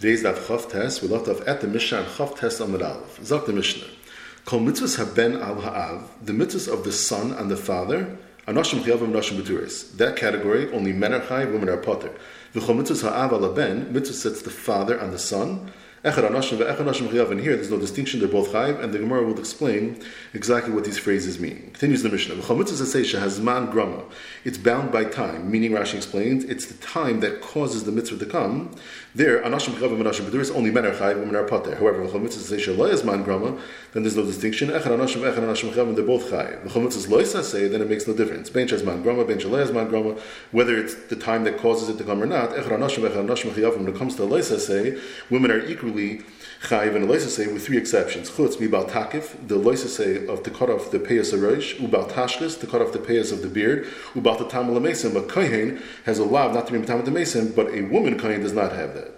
Today's daf Chav Tes. We left off at the Mishnah and Chav Tes Amid Aleph. Zok the Mishnah. Kol mitzvahs haben al ha'av, the mitzvahs of the son and the father, anoshim chiyavim anoshim beturis. That category, only men are chai, women are potter. V'chol mitzvahs ha'av al ben, mitzvah sets the father and the son, Here, there's no distinction; they're both chayiv, and the Gemara will explain exactly what these phrases mean. Continues the Mishnah. V'chomitzvah has man grama. It's bound by time, meaning Rashi explains it's the time that causes the mitzvah to come. There, Anashim Chayav and Anashim there is only men are chayiv, women are pater. However, v'chomitzvah seisha lo has man grama, then there's no distinction. Echad Anashim ve'Echad Anashim and they're both chayiv. Lo say, then it makes no difference. Ben has man grama, ben has man grama, whether it's the time that causes it to come or not. Echad Anashim ve'Echad Anashim when it comes to lo women are equally chayiv and a say with three exceptions. Chutz mibal takif, the say of to cut off the payas arosh, ubal tashkas to cut off the payas of the beard, ubal tatam mason. But kohen has a lav not to be matam mason, but a woman kohen does not have that.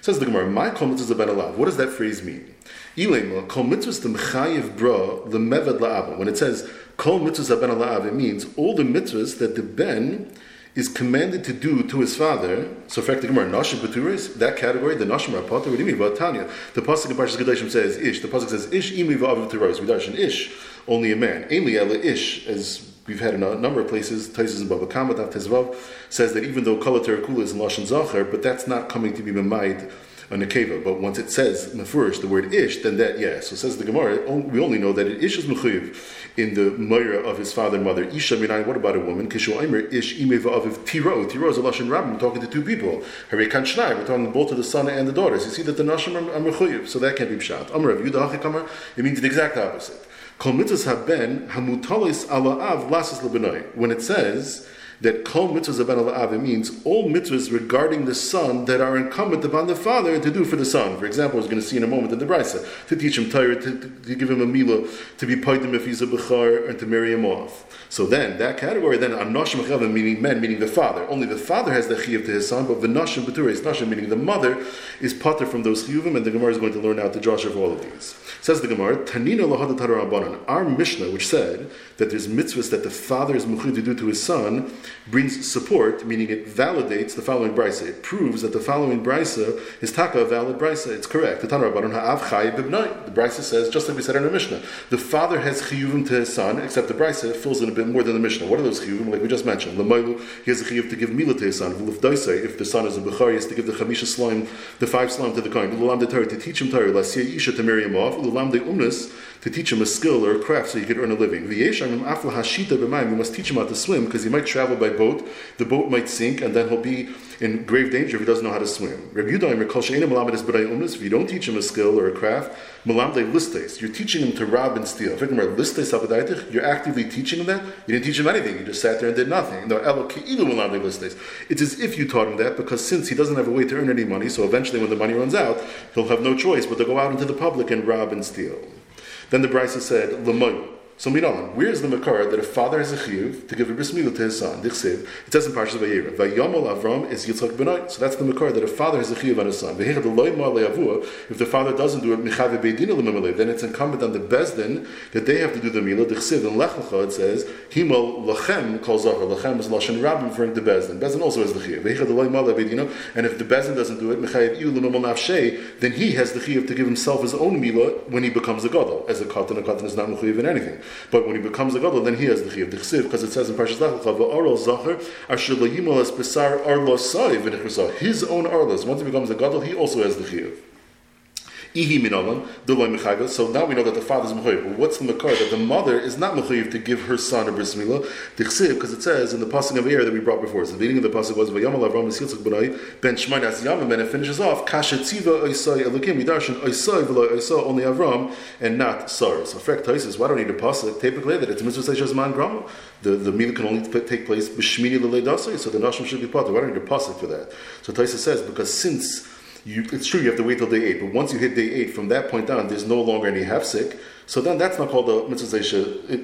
Says the Gemara, my kol mitzvahs ben alav. What does that phrase mean? Ilema kol mitzvahs the mechayiv bra meved la'ava. When it says kol mitzvahs ben alav, it means all the mitzvahs that the ben is commanded to do to his father. So, Gemara, Nashim Baturis, that category, the Nashim are What do you mean? Tanya. The Pasuk in Parshas Kedoshim says Ish. The Pasuk says Ish imi va'aviv teros. We darshan Ish, only a man. Ainli ela Ish, as we've had in a number of places, Taisus and Baba Kamat, Tezvav, says that even though Kala Terakula is in Lashon Zachar, but that's not coming to be Mamaid a nekeva. But once it says mefurish the word ish, then that yes. So says the Gemara. We only know that it ish is mechuyev in the moira of his father and mother. Isha minai. What about a woman? Kishu aimer ish imeva of tiro. Tiro is a lashon rabbin. We're talking to two people. Hare kan We're talking both to the son and the daughters. You see that the nashim are, mechuyev. So that can't be pshat. Amar of Yudah. It means the exact opposite. Kol mitzvahs haben hamutalis ala av lasas When it says that kol mitzvahs aben al means all mitzvahs regarding the son that are incumbent upon the father to do for the son. For example, we're going to see in a moment in the Brisa, to teach him Torah, to, to, give him a milah, to be paitim if he's a bechar, and to marry him off. So then, that category, then anoshim chavim, meaning men, meaning the father. Only the father has the chiyuv to his son, but the nashim beturis, nashim, meaning the mother, is pater from those chiyuvim, and the Gemara is going to learn out the josh of all of these. Says the Gemara, Tanina lohada Our Mishnah, which said that there's mitzvahs that the father is muchid to do to his son, brings support, meaning it validates the following brisa. It proves that the following brisa is taka valid brisa. It's correct. The Tanur Rabbanon ha'av chay The brisa says, just like we said in the Mishnah, the father has chiyuvim to his son, except the brisa fills in a bit more than the Mishnah. What are those chiyuvim? Like we just mentioned, Lamailu, he has a chiyuv to give mila to his son. If the son is a bechar, he has to give the chamisha slime, the five slime to the Torah to teach him Torah. To marry him off. вам да и умреш, to teach him a skill or a craft so he could earn a living. You must teach him how to swim because he might travel by boat. The boat might sink and then he'll be in grave danger if he doesn't know how to swim. If you don't teach him a skill or a craft, you're teaching him to rob and steal. You're actively teaching him that. You didn't teach him anything. You just sat there and did nothing. It's as if you taught him that because since he doesn't have a way to earn any money, so eventually when the money runs out, he'll have no choice but to go out into the public and rob and steal. Then the Brisa said, Lamoy. So Miralan, where is the Makar that a father has a chiyuv to give a bris to his son? Dichsev. It says in Parshas Vayera, Vayomol Avram is Yitzchak Benai. So that's the Makar that a father has a chiyuv on his son. If the father doesn't do it, then it's incumbent on the Bezdin that they have to do the Milah. Dichsev in Lech Lecha it says, Himol Lachem calls Zachar. Lachem is Lashon Rabbim referring to Bezdin. Bezdin also has the chiyuv. And if the Bezdin doesn't do it, then he has the chiyuv to give himself his own Milah when he becomes a Gadol. As a Katan, a Katan is not Mechuyev in anything. But when he becomes a gadol, then he has the chiyuv d'chsiv because it says in Parshas Lech Lecha v'arol zacher asher le'yimol es besar arlos sai v'nechrusa. His own arlos. Once he becomes a gadol, he also has the chiyuv. So now we know that the father is mechayiv. But what's the makar? That the mother is not mechayiv to give her son a bris milah. because it says in the pasuk of air that we brought before. So the beginning of the pasuk was vayamal Avram Yitzchak b'nai ben Shmai as Yamim, and it finishes off kasha tziva oisai elokim yidarshin oisai v'lo oisai only Avram and not Sarah. So Frek Taisis, why don't need a pasuk? Typically, that it's mitzvah seishas man grama. The the milah can only take place b'shmini l'leidasai. So the nashim should be part. Why don't need a pasuk for that? So Taisis says because since you, it's true you have to wait till day eight, but once you hit day eight, from that point on, there's no longer any hefsek. So then that's not called a mitzvah.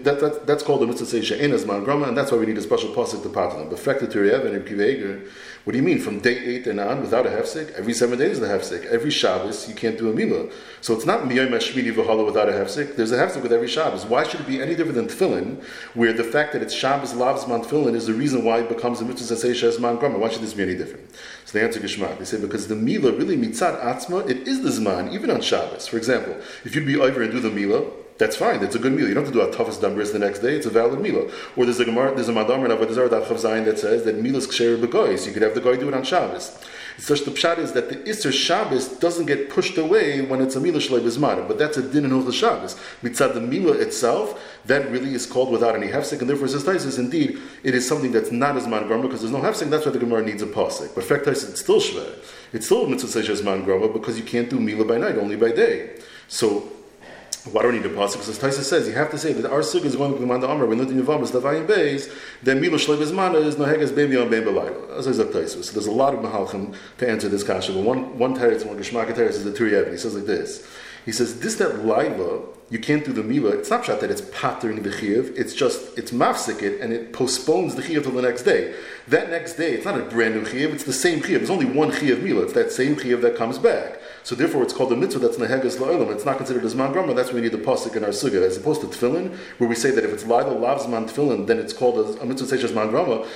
That, that, that's called a mitzvah in as grama, and that's why we need a special pasuk to Kiveger, what do you mean from day eight and on without a hefsek? Every seven days is the hefsek. Every Shabbos you can't do a milah. So it's not miyay mashmini v'hala without a hefsek. There's a hefsek with every Shabbos. Why should it be any different than tefillin, where the fact that it's Shabbos lavs man tefillin is the reason why it becomes a mitzvah seisha as grama? Why should this be any different? So they answer Gishmak. They say because the milah really mitzad atzma, it is the zman even on Shabbos. For example, if you'd be over and do the milah that's fine. That's a good meal. You don't have to do a toughest numbers the next day. It's a valid meal. Or there's a Gemara, there's a Madamar in Avodah Zarah that says that meal is ksher b'goy. you could have the guy do it on Shabbos. It's such the pshat is that the Isser Shabbos doesn't get pushed away when it's a Mila Shlei Bizmar, but that's a din in the Shabbos. Mitzad the Mila itself, that really is called without any hefsek, and therefore says Taisis, indeed, it is something that's not as man because there's no hefsek, that's why the Gemara needs a pasek. But fact Taisis, it's still shver. It's still mitzvah as man because you can't do Mila by night, only by day. So why do we need a pasuk? Because Taisa says you have to say that our sukkah is going to command the Amr. When Lutin Yavamas Davayim Beis, then Milo Shlev Mana is Nohegas Baby on Baby Belayla. As I said Taisa. So there's a lot of Mahalchim to answer this kasha. But one one teretz, one Geshmak teretz is the Turi He says like this. He says this that Laila you can't do the mila. It's not shot that it's pattering the chiyuv. It's just it's mafsik it and it postpones the chiyuv till the next day. That next day, it's not a brand new chiyuv. It's the same chiyuv. There's only one chiyuv mila. It's that same chiyuv that comes back. So therefore, it's called a mitzvah that's nehegas la'ilam. It's not considered as man grama. That's why we need the pasuk in our sugya, as opposed to tefillin, where we say that if it's la'ilam lavs man tefillin, then it's called a, a mitzvah seishes man grama.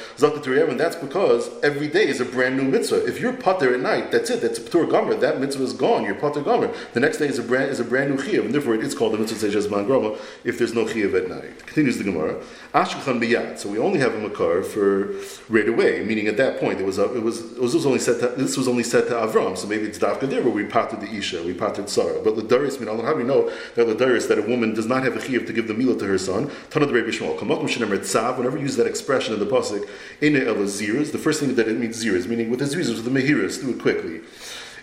and that's because every day is a brand new mitzvah. If you're pater at night, that's it. That's a patur gomer. That mitzvah is gone. You're pater gomer. The next day is a brand is a brand new chiyuv, and therefore it's called a mitzvah seishes man grama if there's no chiyuv at night. Continues the Gemara. Ashkechan biyad. So we only have a makar for right away, meaning at that point it was a, it was it was only said to, this was only said to Avram. So maybe it's dafka there where we pater the isha. We pater Sarah. But Ladaris, mean, how we know that Ladaris, that a woman does not have a chiyuv to give the mila to her son? Tanah the Rebbe Shmuel. Kamakum shenemer tzav. Whenever you use that expression in the pasuk, in el ziras, the first thing that it means ziras, meaning with the ziras, with the mehiras, do it quickly.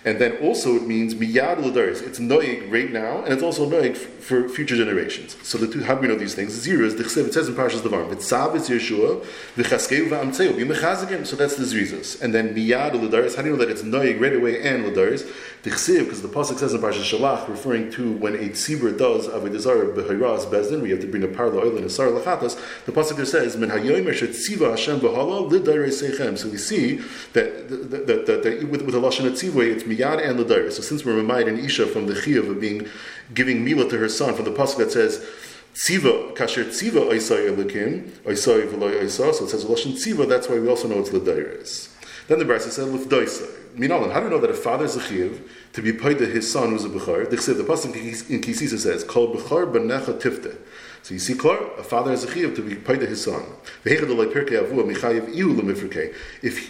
And then also it means miyad l'daris. It's noig right now, and it's also noig for future generations. So the two, how do we know these things? Zira is the chsev. It says in Parshas Devarim, "V'tzav is Yeshua, v'chaskeu v'amtzeu b'mechazigim." So that's the zrizas. And then miyad l'daris. How do you know that it's noig right away and l'daris? The chsev, because the pasuk says in Parshas Shalach, referring to when a tzibur does avodah b'hayras bezdin, you have to bring a parla oil and a sar lachatas. The pasuk there says, "Min hayomer shetziva Hashem b'hala l'daris seichem." So we see that that, that, that, that with, with a lashon tzivah, it's miyad and So since we're reminded and Isha from the chiyuv of being giving mila to her son, from the pasuk that says. Tziva, kasher tziva oisai elikim, oisai v'loy oisa, so it says lashon tziva, that's why we also know it's l'dairis. Then the Brisa said l'fdoisai. Minalan, how do we know that a father is a chiv to be paid to his son who's a bechar? The pasuk in Kisisa says, "Kol bechar b'necha tifte." So you see, Klar, a father has a chiyuv to be paid to his son. If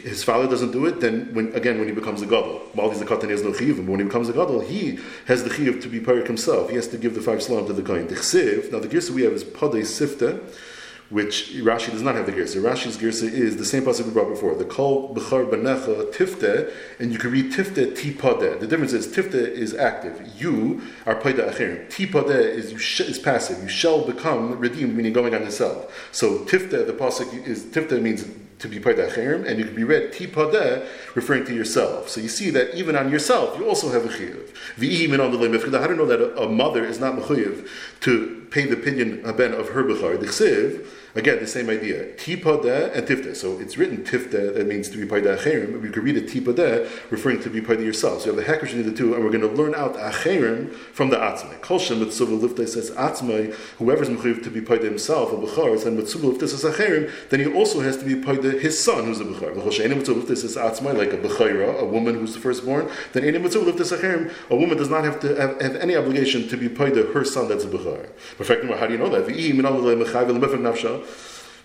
his father doesn't do it, then when, again, when he becomes a gadol, while he's a katan, he has no chiyuv. But when he becomes a gadol, he has the chiyuv to be paid himself. He has to give the five salam to the kohen. Now the girsa we have is padei sifte which Rashi does not have the girsa. Rashi's girsa is the same pasuk we brought before. The kol b'char banecha tifte, and you can read tifte tipade. The difference is tifte is active. You are paida achirim. Tipade is you sh- is passive. You shall become redeemed, meaning going on yourself. So tifte, the pasuk is tifte means to be paida achirim, and you can be read tipade, referring to yourself. So you see that even on yourself, you also have a chiyuv. V'ihim on the How do you know that a, a mother is not mechuyev to pay the opinion uh, ben of her bechar? The Again, the same idea. Tipada and tifte. So it's written tifte, that means to be paida acherim. You could read it tipada, referring to be paida yourself. So you have the hekesh in the two, and we're going to learn out acherim from the atzmai. Kolshem mitzuva lifte says atzmai, whoever's mechuyev to be paida himself, a bechar, and mitzuva lifte says acherim, then he also has to be paida his son, who's a bechar. V'choshenim mitzuva lifte says atzmai, like a bechaira, a woman who's the firstborn, then enim mitzuva lifte acherim, a woman does not have to have, have any obligation to be paida her son that's a bechar. Perfect. How do you know that?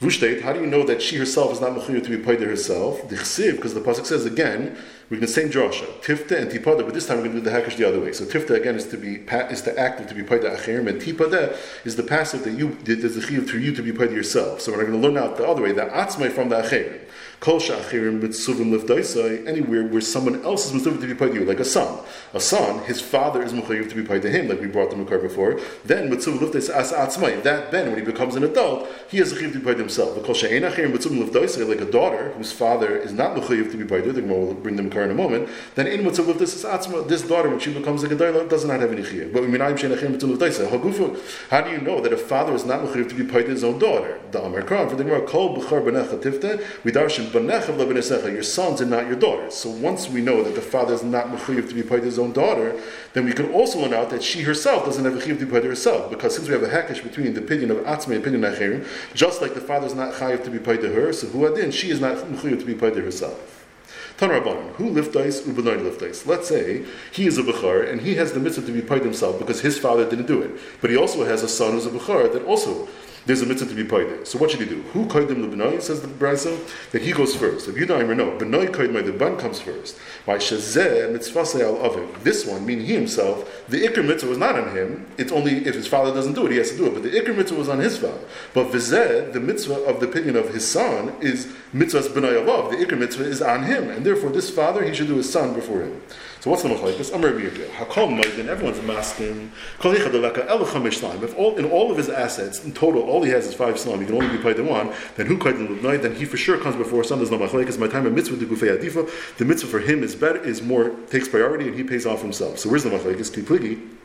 Vushtate, how do you know that she herself is not mechuyah to be paid to herself? The chsiv, because the pasuk says again, we're in the same drasha, tifta and tipada, but this time we're going to do the hakish the other way. So tifta again is to be is the active to be paid to achirim, and tipada is the passive that you there's the chiyuv to you to be paid yourself. So we're going to learn out the other way, the atzmai from the achirim. Mitzuvim anywhere where someone else is mitzvah to be paid to you, like a son. A son, his father is mechayiv to be paid to him, like we brought the makar before. Then as atzmai. That then, when he becomes an adult, he a chiv to be paid himself. Kol she'ein achirim mitzuvim like a daughter whose father is not mechayiv to be paid to, the will bring the makar in a moment. Then in atzma, this daughter, when she becomes a gadol, does not have any chiv. But minayim she'ein achirim mitzvah lifdaisai. How do you know that a father is not mechayiv to be paid to his own daughter? The Amar Kran for the Gemara, Kol b'char b'necha we darshan your sons and not your daughters. So once we know that the father is not mechuyev to be paid his own daughter, then we can also learn out that she herself doesn't have a to be paid herself. Because since we have a hackish between the opinion of atzmi and opinion of achirim, just like the father is not chayiv to be paid to her, so who adin, she is not mechuyev to be paid to herself. Tanrabanan, who liftais ubenoid liftais. Let's say he is a Bukhar and he has the mitzvah to be paid himself because his father didn't do it. But he also has a son who's a Bukhar that also there's a mitzvah to be paid. So what should he do? Who koidim the benoy? Says the brisa that he goes first. If you don't even know, benoy koidim the ban comes first. Why shazeh mitzvah al avim? This one, meaning he himself, the ikr mitzvah was not on him. It's only if his father doesn't do it, he has to do it. But the ikr mitzvah was on his father. But vizeh, the mitzvah of the opinion of his son, is mitzvah's benoy alav. The ikr mitzvah is on him, and therefore this father he should do his son before him. So what's the machlekes? Amar Yirgeh. Hakol Moedin. Everyone's masking. Kol Yichadavaka Elacham Ishlam. If all in all of his assets in total, all he has is five slime. He can only be paid the one. Then who kaidin night? Then he for sure comes before son. There's no machlekes. My time of mitzvah to gufei adifa. The mitzvah for him is better, is more takes priority, and he pays off himself. So where's the machlekes? Kipligi.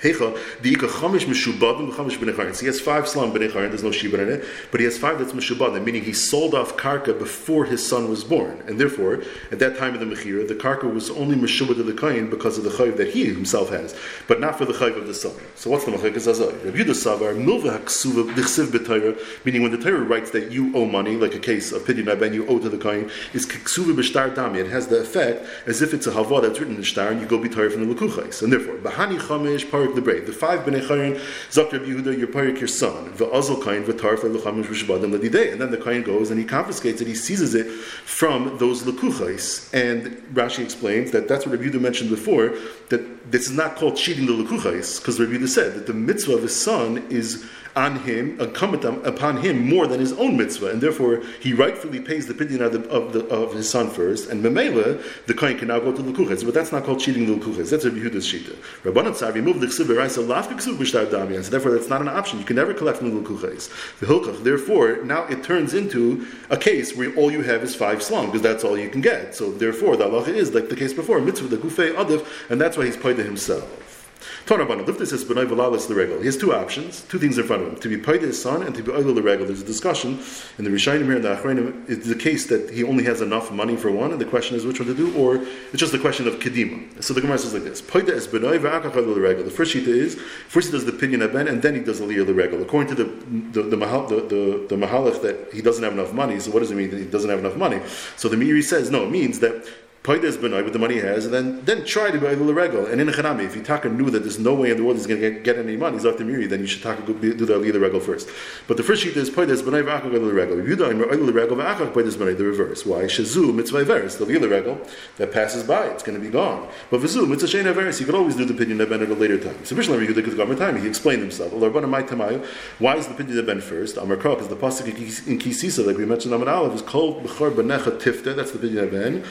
Hecha, the Ika Chamish Meshubadim, Chamish B'nei So he has five Slam B'nei there's no Shiba in it, but he has five that's Meshubadim, meaning he sold off Karka before his son was born. And therefore, at that time of the Mechira, the Karka was only Meshubad to the Kain because of the Chayiv that he himself has, but not for the Chayiv of the son. So what's the Mechik? Zazai. Rabbi Yudah Savar, Milva HaKsuva, Dichsiv B'Tayra, meaning when the Torah writes that you owe money, like a case of Pidyon Ben, you owe to the Kain, is Ksuva B'Shtar Dami. It has the effect as if it's a Havah that's written in Shtar, and you go tired from the Lukuchais. And therefore, Bahani Chamish, Parak the brave. The five bnei chayin, Zakr Yehuda, your parik, your son. V'azal kain v'tarf le'luchamish v'shbadim l'didei. And then the kain goes and he confiscates it, he seizes it from those lekuchais. And Rashi explains that that's what Rabbi Yehuda mentioned before, that this is not called cheating the lekuchais, because Rabbi Yehuda said that the mitzvah of his son is on him, upon him more than his own mitzvah, and therefore he rightfully pays the pidyon of, of, the, of his son first, and memela, the kohen can now go to the lukuches, but that's not called cheating the lukuches. That's a Yehuda's shita. Rabbanan Tzar removed the chsib beraisa lafka chsib b'shtar dami, and so therefore that's not an option. You can never collect from the lukuches. The hilchach. Therefore, now it turns into a case where all you have is five slum because that's all you can get. So therefore, the halacha is like the case before mitzvah the gufei adif, and that's why he's paid to himself. Tanabana, Liftis says Benay Valalis the regal. He has two options, two things in front of him: to be paid his son and to be oil the regal. There's a discussion in the Rishayim here and the Achrayim. It's the case that he only has enough money for one, and the question is which one to do, or it's just the question of kedima. So the Gemara says like this: Paida is Benay v'akach the regal. The first shita is first he does the pinyan ben, and then he does the liyah the regal. According to the the the, mahal, the, the, the mahalach that he doesn't have enough money. So what does it mean that he doesn't have enough money? So the Meiri says no, it means that Paides benoy with the money he has, and then then try to buy the regal. And in a chanami, if Yitaka knew that there's no way in the world he's going to get, any money, he's after miri, then you should taka, do the the regal first. But the first sheet is Paides benoy v'akak the regal. You don't the regal v'akak Paides benoy, the reverse. Why? Shazu mitzvah veris, the the regal that passes by, it's going to be gone. But v'zu mitzvah shein veris, you could always do the pidyon ben at a later time. So Mishnah Yehuda could government time. He explained himself. Why is the pidyon ben first? Amar Krok is the pasuk in Kisisa, like we mentioned. Amar Aleph is called b'char b'necha tifta. That's the pidyon ben.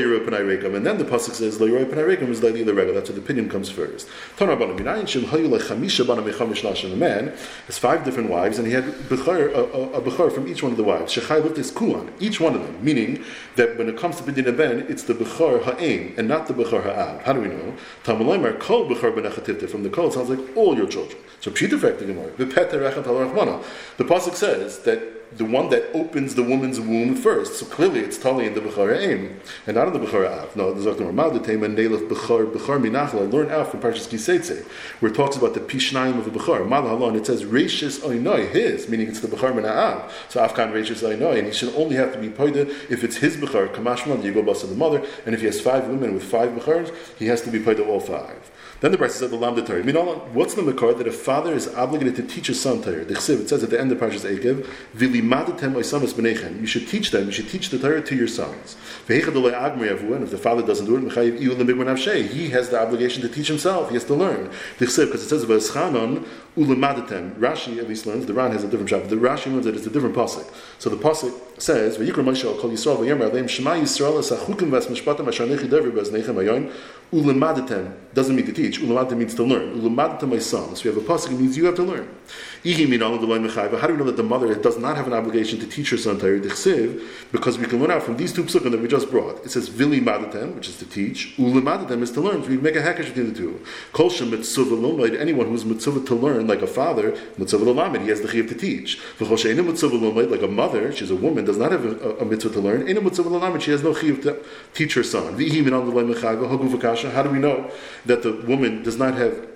V'hadal Yerup and and then the pasuk says Leroy Panarekim is Leili Lerega. That's where the opinion comes first. A man has five different wives, and he had bechar, a, a, from each one of the wives. Shechai looked is kuan, each one of them, meaning that when it comes to Bidin Ben, it's the bechar ha'aim and not the bechar ha'av. How do we know? Tamalaymer kol bechar benechativte. From the kol, sounds like all your children. So pshita fact the Gemara. The pasuk says that the one that opens the woman's womb first. So clearly it's totally in the Bechara Aim, and not in the Bechara Av. No, the Ramah, the Tema, Nelef, Bechar, Bechar Minachal. I learned out from Parshas Kiseitze, where it talks about the Pishnaim of the Bechar. Mal it says Reishis Oinoi, his, meaning it's the Bechar Mina'av. So Afkan Reishis Oinoi, and he should only have to be Poida if it's his Bechar, Kamashman, you go bust the mother, and if he has five women with five Bechars, he has to be Poida all five. Then the Brisa said the Lamda Torah. I mean, what's the Makar that a father is obligated to teach his son Torah? It says at the end of Parshas Ekev, You should teach them. You should teach the Torah to your sons. And if the father doesn't do it, he has the obligation to teach himself. He has to learn. Because it says. Rashi at least learns. The Ran has a different chapter. The Rashi learns that it's a different pasuk. So the pasuk says, "Vayikra Yisrael Ulimadatem doesn't mean to teach. Ulimadatem means to learn. Ulimadatem my son. So you have a pasuk. It means you have to learn. How do we know that the mother does not have an obligation to teach her son Torah Because we can learn out from these two psukim that we just brought. It says vili madatem, which is to teach. Ulimadatem is to learn. So we make a hackish between the two. Kol shem anyone who is mitzvah to learn, like a father, mitzvah he has the chiyuv to teach. Like a mother, she's a woman, does not have a, a, a mitzvah to learn. She has no chiyuv to teach her son. How do we know that the woman does not have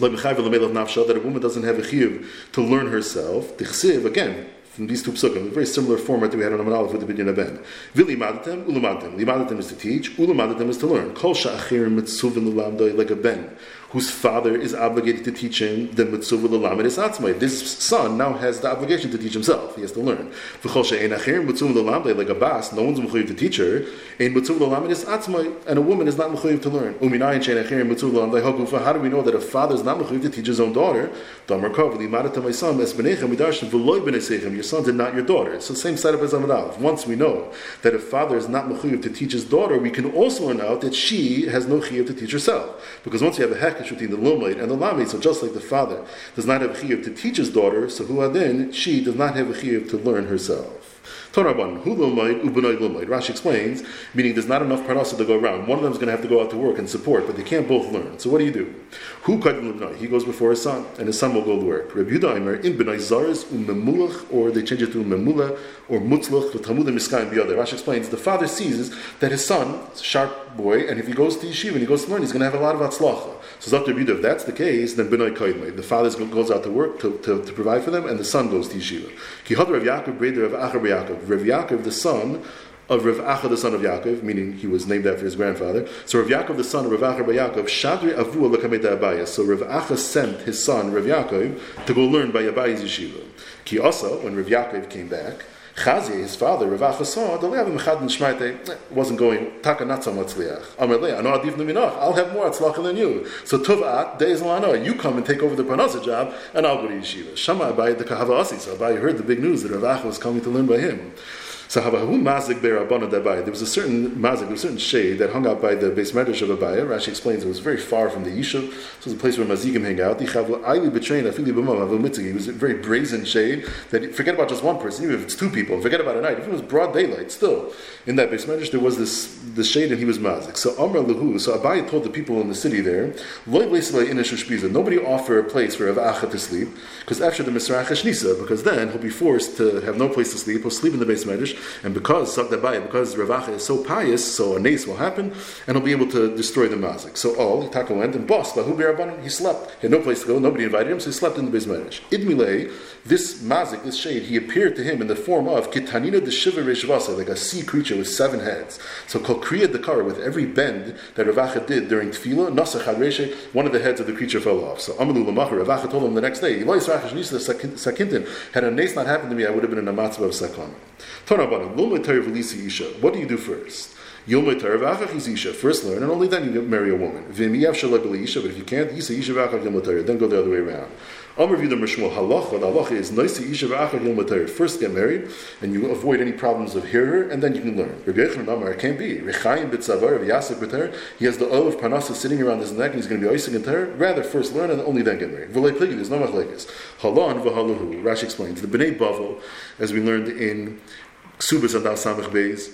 that a woman doesn't have a chiyuv to learn herself? Again, from these two psukim, a very similar format that we had on Amalaf with the Binyan Aben. Vili madatem, ulamatem. Limadatem is to teach, ulamatem is to learn. Kol sha'achir mitzuvin like a ben whose father is obligated to teach him the mitzvah is atzmai. This son now has the obligation to teach himself. He has to learn. Like a bas, no one's mechuyev to teach her. In mitzvah is atzmai, and a woman is not mechuyev to learn. How do we know that a father is not mechuyev to teach his own daughter? Your sons are not your daughter. It's the same setup as Amad Once we know that a father is not mechuyev to teach his daughter, we can also learn out that she has no chiyuv to teach herself. Because once you have a heck between the Lomid and the Lamid. So just like the father does not have a chiyuv to teach his daughter, so then she does not have a chiyuv to learn herself. Rashi explains, meaning there's not enough parnasa to go around. One of them is going to have to go out to work and support, but they can't both learn. So what do you do? Who He goes before his son, and his son will go to work. Or they change it to memula or mutzlach. Rashi explains the father sees that his son, a sharp boy, and if he goes to yeshiva and he goes to learn, he's going to have a lot of atzlacha. So if that's the case, then Benai Kaidmei. The father goes out to work to, to, to, provide for them, and the son goes to yeshiva. Ki Rav Acher Yaakov. Rav Yaakov, the son of Rav Acha, the son of Yaakov, meaning he was named after his grandfather. So Rav Yaakov, the son of Rav Acha Yaakov, Shadri Avua Lakameta Abaya. So Rav Acha sent his son, Rav Yaakov, to go learn by Abaya's yeshiva. Ki also, when Rav Yaakov came back, Chazi, his father, Rav Acha Lev Mechad and Shmaite wasn't going, Taka not so much Liach. Amalei, Ano Adif Numinach, I'll have more Atzlacha than you. So Tuvat, Deis Lano, you come and take over the Parnasa job, and I'll go to Yeshiva. Shama Abai the Kahava Asi, so Abai heard the big news that Rav Acha was coming to learn by him. So Havahu Mazik Berabana Dabai. There was a certain mazik, there was a certain shade that hung out by the base medrash of Abaya. Rashi explains it was very far from the Yishuv. So it was a place where Mazikim hang out. He was a very brazen shade that forget about just one person, even if it's two people, forget about a night. If it was broad daylight, still in that base medrash there was this the shade and he was Mazik. So Amr Lahu, so Abaya told the people in the city there, nobody offer a place for Rav to sleep, because after the Misrach Nisa, because then he'll be forced to have no place to sleep, he'll sleep in the base medrash, and because because Ravacha is so pious, so a nace will happen, and he'll be able to destroy the mazik. So all Taka went and boss he slept. He had no place to go. Nobody invited him, so he slept in the Beis Idmile, this mazik, this shade, he appeared to him in the form of kitanina de shiva rishvasa, like a sea creature with seven heads. So kol kriya dekara, with every bend that Ravacha did during tefillah, nasa one of the heads of the creature fell off. So amalu lamacher, Ravacha told him the next day, sakintin, had a nace not happened to me, I would have been in a matzvah of sakon. What do you do first? First learn, and only then you marry a woman. But if you can't, then go the other way around. Amr Vidam Rishmul Halacha, the halacha is Noisi Isha V'achar Yom First get married, and you avoid any problems of hearer, and then you can learn. It can't be. He has the oil of Parnasa sitting around his neck, and he's going to be Isaac and Rather, first learn, and only then get married. There's no machlekes. V'haluhu, Rashi explains, the B'nai Bavel, as we learned in Ksubas and Samach Beis,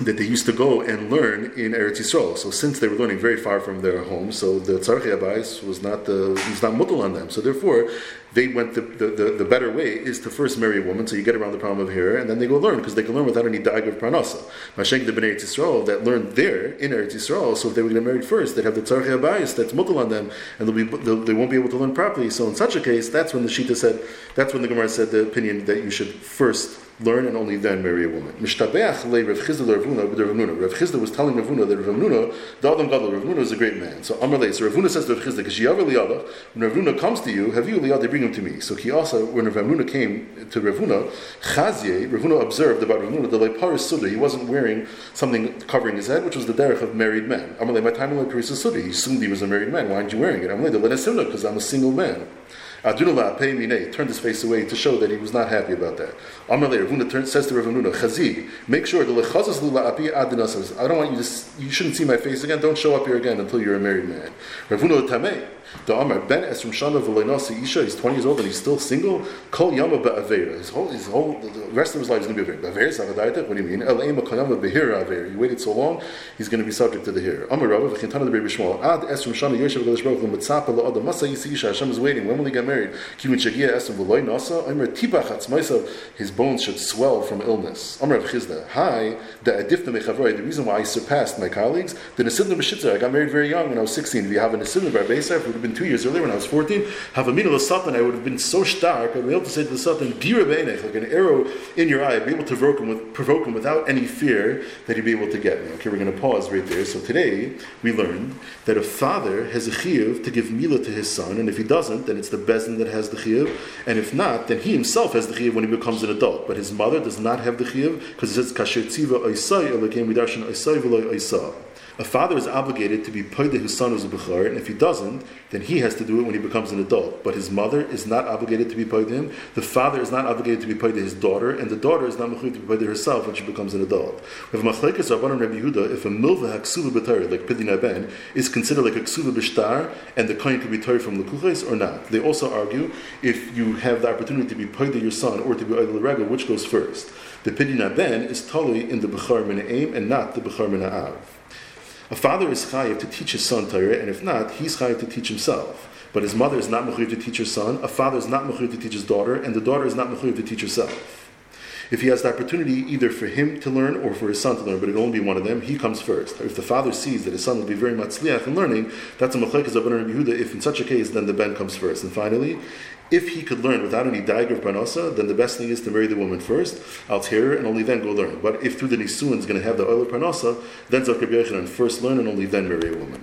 that they used to go and learn in Eretz Yisrael. So since they were learning very far from their home, so the Tzarchi Abayis was not the was not mutal on them. So therefore, they went the, the, the, the, better way is to first marry a woman, so you get around the problem of hair, and then they go learn because they can learn without any dag of parnasa. Mashenk the Bnei Yisrael that learned there in Eretz Yisrael, so if they were going to marry first, they'd have the Tzarchi Abayis that's mutal on them, and they'll be they'll, they won't be able to learn properly. So in such a case, that's when the Shita said, that's when the Gemara said the opinion that you should first learn and only then marry a woman. Mishtabeach le Rav Chisda le Rav. Rav Chisda was telling Ravuna that Rav the Adam Gadol, Rav Nuna is a great man. So Amar Le, so Rav says to Rav Chisda, Kishiyavar liyadach, when Rav comes to you, have you liyadach, bring him to me. So he also, when Rav came to Rav Nuna, Chazye, Rav observed about Rav Nuna, the Leipar Suda, he wasn't wearing something covering his head, which was the derech of married men. Amar Le, my time in Leipar Suda, he assumed he was a married man. Why aren't you wearing it? Amar Le, because I'm a single man. Adunula pay mine turned his face away to show that he was not happy about that. Amar le Ravuna says to Ravuna, Chazi, make sure the lechazas lula api adinasas. I don't want you to. You shouldn't see my face again. Don't show up here again until you're a married man. Ravuna tamei. The Amar Ben Esrim Shana V'Leinasi Isha. He's 20 years old and he's still single. Kol Yama Be'Avera. His whole, his whole, the rest of his life is going to be Avera. Avera Savadayta. What do you mean? El Eima Kanama Behira Avera. He waited so long, he's going to be subject to the hair. Amar Rabba V'Chintana the Rebbe Shmuel. Ad Esrim Shana Yoshev Gadash Baruch L'Mitzapa La'Adam Masa Yisi Isha. Hashem is waiting. When will he get married? Atzmaisa. His bones should swell from illness. Hi. The reason why I surpassed my colleagues. The Nesidna B'Shitzer. I got married very young when I was 16. If you have a Nesidna Bar Beisar, it would have been two years earlier when I was 14, have a mina satan, I would have been so stark, I'd be able to say to the satan, like an arrow in your eye, I'd be able to provoke him, with, provoke him without any fear that he'd be able to get me. Okay, we're going to pause right there. So today, we learned that a father has a chiyuv to give mila to his son, and if he doesn't, then it's the bezin that has the chiyuv, and if not, then he himself has the chiyuv when he becomes an adult, but his mother does not have the chiyuv, because it says, kasher tziva oisai, elakim vidarshan oisai v'loi oisai. A father is obligated to be paid his son who's a bechor, and if he doesn't, then he has to do it when he becomes an adult. But his mother is not obligated to be paid him. The father is not obligated to be paid his daughter, and the daughter is not obligated to be paid herself when she becomes an adult. If machlekes Rabbanon Rabbi Yehuda, if a milva haksuva b'tar like pidin ben is considered like a ksuva b'shtar, and the coin could be tired from lekuches or not. They also argue if you have the opportunity to be paid your son or to be idol rega, which goes first. The pidin ben is totally in the bechar min and not the bechar min a father is chayiv to teach his son Torah, and if not, he's chayiv to teach himself. But his mother is not mechuyev to teach her son. A father is not mechuyev to teach his daughter, and the daughter is not mechuyev to teach herself. If he has the opportunity either for him to learn or for his son to learn, but it will only be one of them, he comes first. If the father sees that his son will be very much sliach in learning, that's a machlekes of Rabbi Yehuda. If in such a case, then the ben comes first. And finally, if he could learn without any dagger of parnasa, then the best thing is to marry the woman first, alter and only then go learn. But if through the nisuin is going to have the oil of parnasa, then Zakir first learn and only then marry a woman.